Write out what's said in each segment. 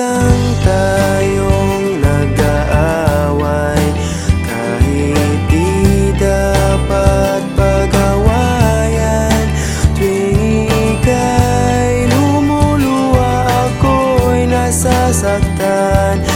lang tayong nag-aaway. Kahit di dapat pag-awayan Tuwing ika'y lumuluwa ako'y nasasaktan.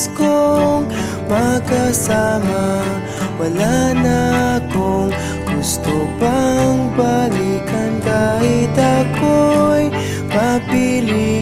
nais kong makasama Wala na akong gusto pang balikan. Kahit ako'y papili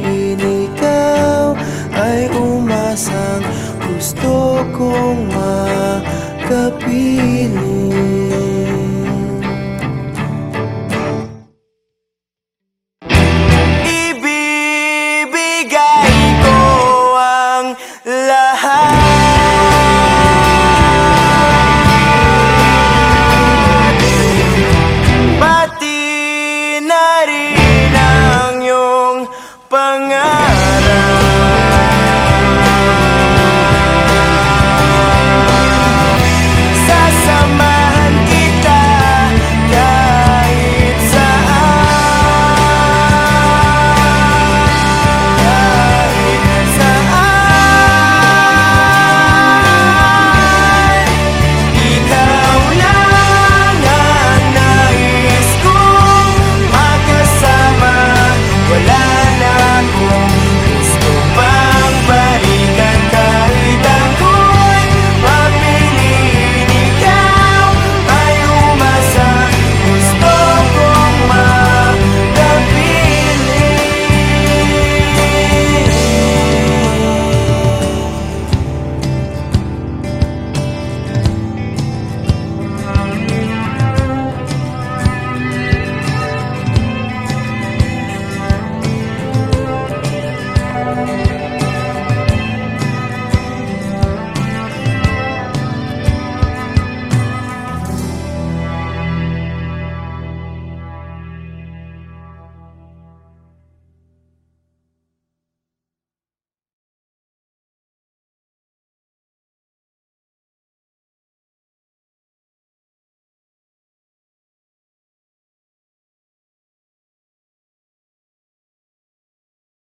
rin ang iyong pangalan